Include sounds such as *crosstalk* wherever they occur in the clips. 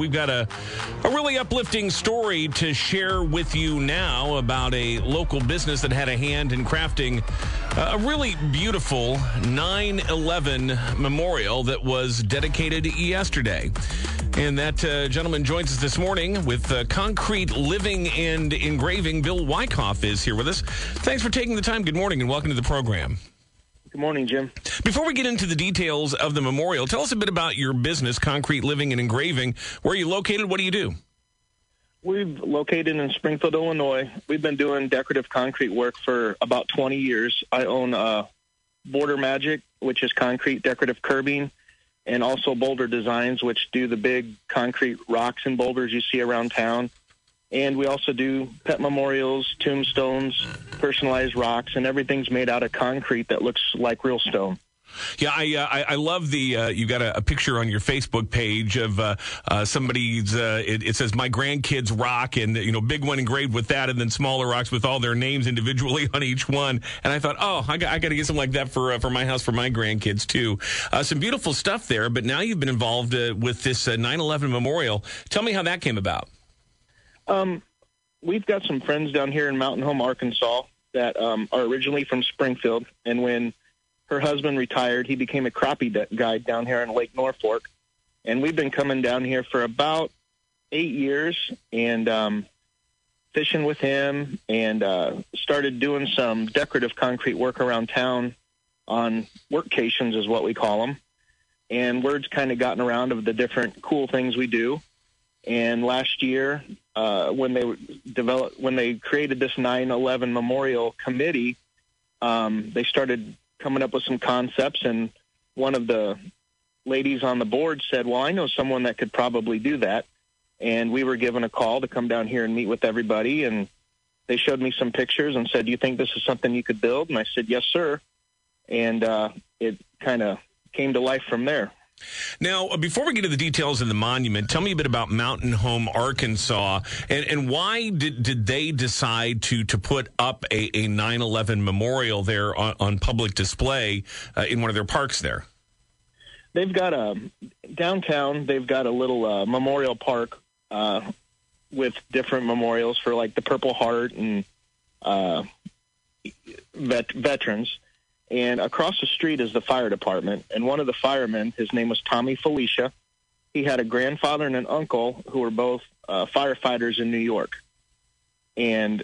we've got a, a really uplifting story to share with you now about a local business that had a hand in crafting a really beautiful 9 11 memorial that was dedicated yesterday. And that uh, gentleman joins us this morning with uh, concrete living and engraving. Bill Wikoff is here with us. Thanks for taking the time. Good morning and welcome to the program. Good morning, Jim. Before we get into the details of the memorial, tell us a bit about your business, Concrete Living and Engraving. Where are you located? What do you do? We've located in Springfield, Illinois. We've been doing decorative concrete work for about 20 years. I own uh, Border Magic, which is concrete decorative curbing, and also Boulder Designs, which do the big concrete rocks and boulders you see around town. And we also do pet memorials, tombstones, personalized rocks, and everything's made out of concrete that looks like real stone. Yeah, I uh, I, I, love the uh, you got a, a, picture on your Facebook page of uh, uh somebody's. Uh, it, it, says my grandkids rock, and you know big one engraved with that, and then smaller rocks with all their names individually *laughs* on each one. And I thought, oh, I got, I got to get something like that for uh, for my house for my grandkids too. some beautiful stuff there. But now you've been involved with this 9/11 memorial. Tell me how that came about. Um, we've got some friends down here in Mountain Home, Arkansas, that um, are originally from Springfield, and when her husband retired, he became a crappie guide down here in Lake Norfork, and we've been coming down here for about eight years and um, fishing with him, and uh, started doing some decorative concrete work around town on workcations, is what we call them. And word's kind of gotten around of the different cool things we do. And last year, uh, when they developed, when they created this 9/11 Memorial Committee, um, they started coming up with some concepts. And one of the ladies on the board said, "Well, I know someone that could probably do that." And we were given a call to come down here and meet with everybody. And they showed me some pictures and said, "Do you think this is something you could build?" And I said, "Yes, sir." And uh, it kind of came to life from there. Now, uh, before we get to the details of the monument, tell me a bit about Mountain Home, Arkansas, and, and why did, did they decide to to put up a, a 9/11 memorial there on, on public display uh, in one of their parks there? They've got a downtown. They've got a little uh, memorial park uh, with different memorials for like the Purple Heart and uh, vet, veterans and across the street is the fire department. And one of the firemen, his name was Tommy Felicia. He had a grandfather and an uncle who were both uh, firefighters in New York. And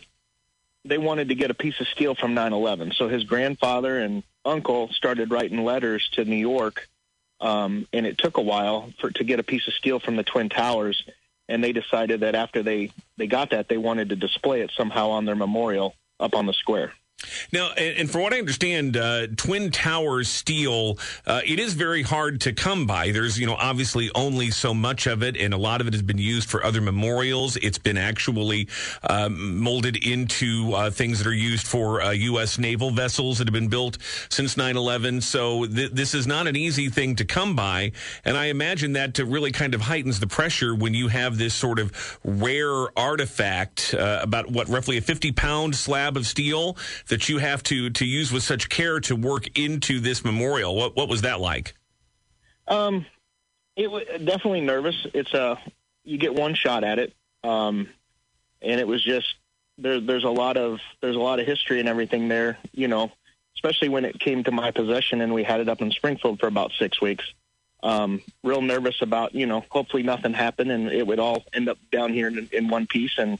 they wanted to get a piece of steel from 9/11. So his grandfather and uncle started writing letters to New York, um, and it took a while for to get a piece of steel from the twin towers. And they decided that after they they got that, they wanted to display it somehow on their memorial up on the square. Now, and, from what I understand, uh, Twin Towers steel, uh, it is very hard to come by. There's, you know, obviously only so much of it, and a lot of it has been used for other memorials. It's been actually um, molded into uh, things that are used for U.S. Uh, naval vessels that have been built since 9 11. So th- this is not an easy thing to come by. And I imagine that to really kind of heightens the pressure when you have this sort of rare artifact, uh, about what, roughly a 50 pound slab of steel that you have to to use with such care to work into this memorial. What what was that like? Um, it was definitely nervous. It's a you get one shot at it, um, and it was just there. There's a lot of there's a lot of history and everything there. You know, especially when it came to my possession and we had it up in Springfield for about six weeks. Um, real nervous about you know hopefully nothing happened and it would all end up down here in, in one piece and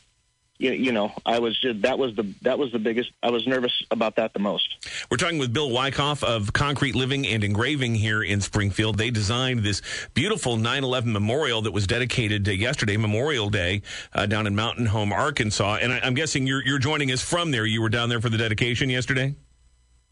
you, you know, I was just that was the that was the biggest. I was nervous about that the most. We're talking with Bill Wikoff of Concrete Living and Engraving here in Springfield. They designed this beautiful 9/11 memorial that was dedicated yesterday, Memorial Day, uh, down in Mountain Home, Arkansas. And I, I'm guessing you're you're joining us from there. You were down there for the dedication yesterday.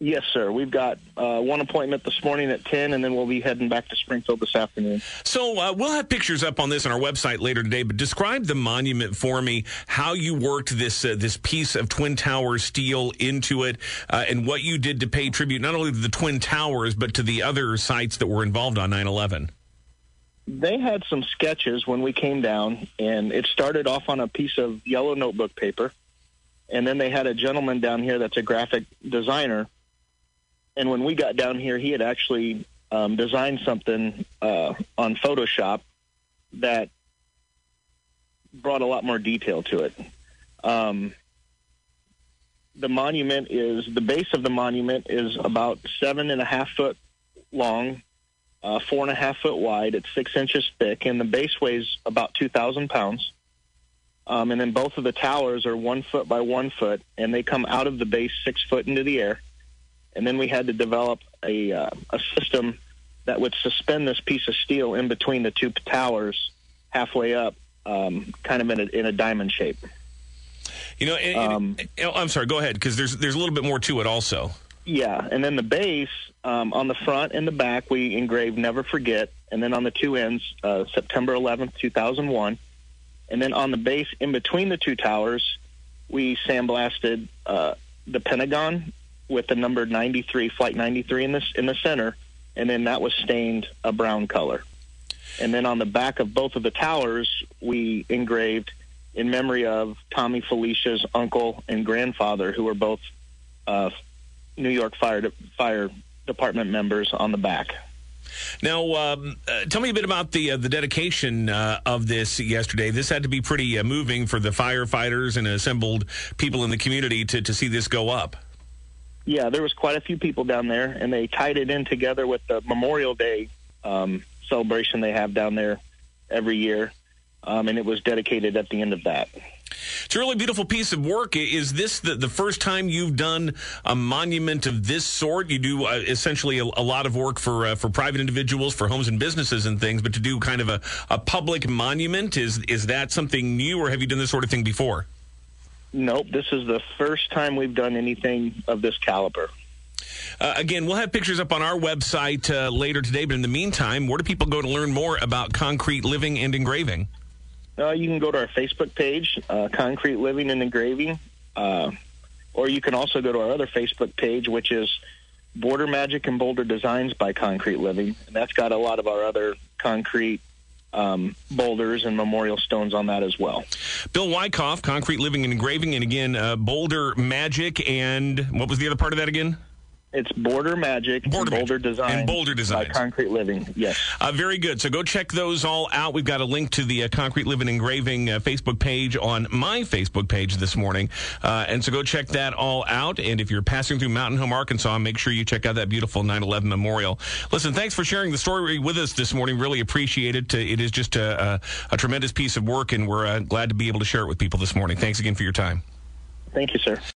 Yes, sir. We've got uh, one appointment this morning at 10, and then we'll be heading back to Springfield this afternoon. So uh, we'll have pictures up on this on our website later today, but describe the monument for me, how you worked this uh, this piece of Twin Towers steel into it, uh, and what you did to pay tribute not only to the Twin Towers, but to the other sites that were involved on 9 11. They had some sketches when we came down, and it started off on a piece of yellow notebook paper. And then they had a gentleman down here that's a graphic designer and when we got down here, he had actually um, designed something uh, on Photoshop that brought a lot more detail to it. Um, the monument is the base of the monument is about seven and a half foot long, uh, four and a half foot wide. It's six inches thick, and the base weighs about two thousand pounds. Um, and then both of the towers are one foot by one foot, and they come out of the base six foot into the air. And then we had to develop a uh, a system that would suspend this piece of steel in between the two towers, halfway up, um, kind of in a, in a diamond shape. You know, and, um, and, oh, I'm sorry. Go ahead, because there's there's a little bit more to it also. Yeah, and then the base um, on the front and the back we engraved "Never Forget," and then on the two ends uh, September 11th, 2001, and then on the base in between the two towers we sandblasted uh, the Pentagon with the number 93, Flight 93 in this in the center, and then that was stained a brown color. And then on the back of both of the towers we engraved in memory of Tommy Felicia's uncle and grandfather, who were both uh, New York Fire De- Fire Department members on the back. Now, um, uh, tell me a bit about the uh, the dedication uh, of this yesterday. This had to be pretty uh, moving for the firefighters and assembled people in the community to, to see this go up. Yeah, there was quite a few people down there, and they tied it in together with the Memorial Day um, celebration they have down there every year um, and it was dedicated at the end of that. It's a really beautiful piece of work. Is this the, the first time you've done a monument of this sort? You do uh, essentially a, a, lot of work for uh, for private individuals, for homes and businesses and things, but to do kind of a, a public monument is is that something new, or have you done this sort of thing before? Nope, this is the first time we've done anything of this caliber. Uh, again, we'll have pictures up on our website uh, later today, but in the meantime, where do people go to learn more about concrete living and engraving? Uh, you can go to our Facebook page, uh, Concrete Living and Engraving, uh, or you can also go to our other Facebook page, which is Border Magic and Boulder Designs by Concrete Living. And that's got a lot of our other concrete um, boulders and memorial stones on that as well. Bill Wikoff, Concrete Living and Engraving, and again, uh, Boulder Magic, and what was the other part of that again? It's Border Magic Border and Boulder Design. And Boulder Design. Concrete Living, yes. Uh, very good. So go check those all out. We've got a link to the uh, Concrete Living Engraving uh, Facebook page on my Facebook page this morning. Uh, and so go check that all out. And if you're passing through Mountain Home, Arkansas, make sure you check out that beautiful 9 11 memorial. Listen, thanks for sharing the story with us this morning. Really appreciate it. It is just a, a, a tremendous piece of work, and we're uh, glad to be able to share it with people this morning. Thanks again for your time. Thank you, sir.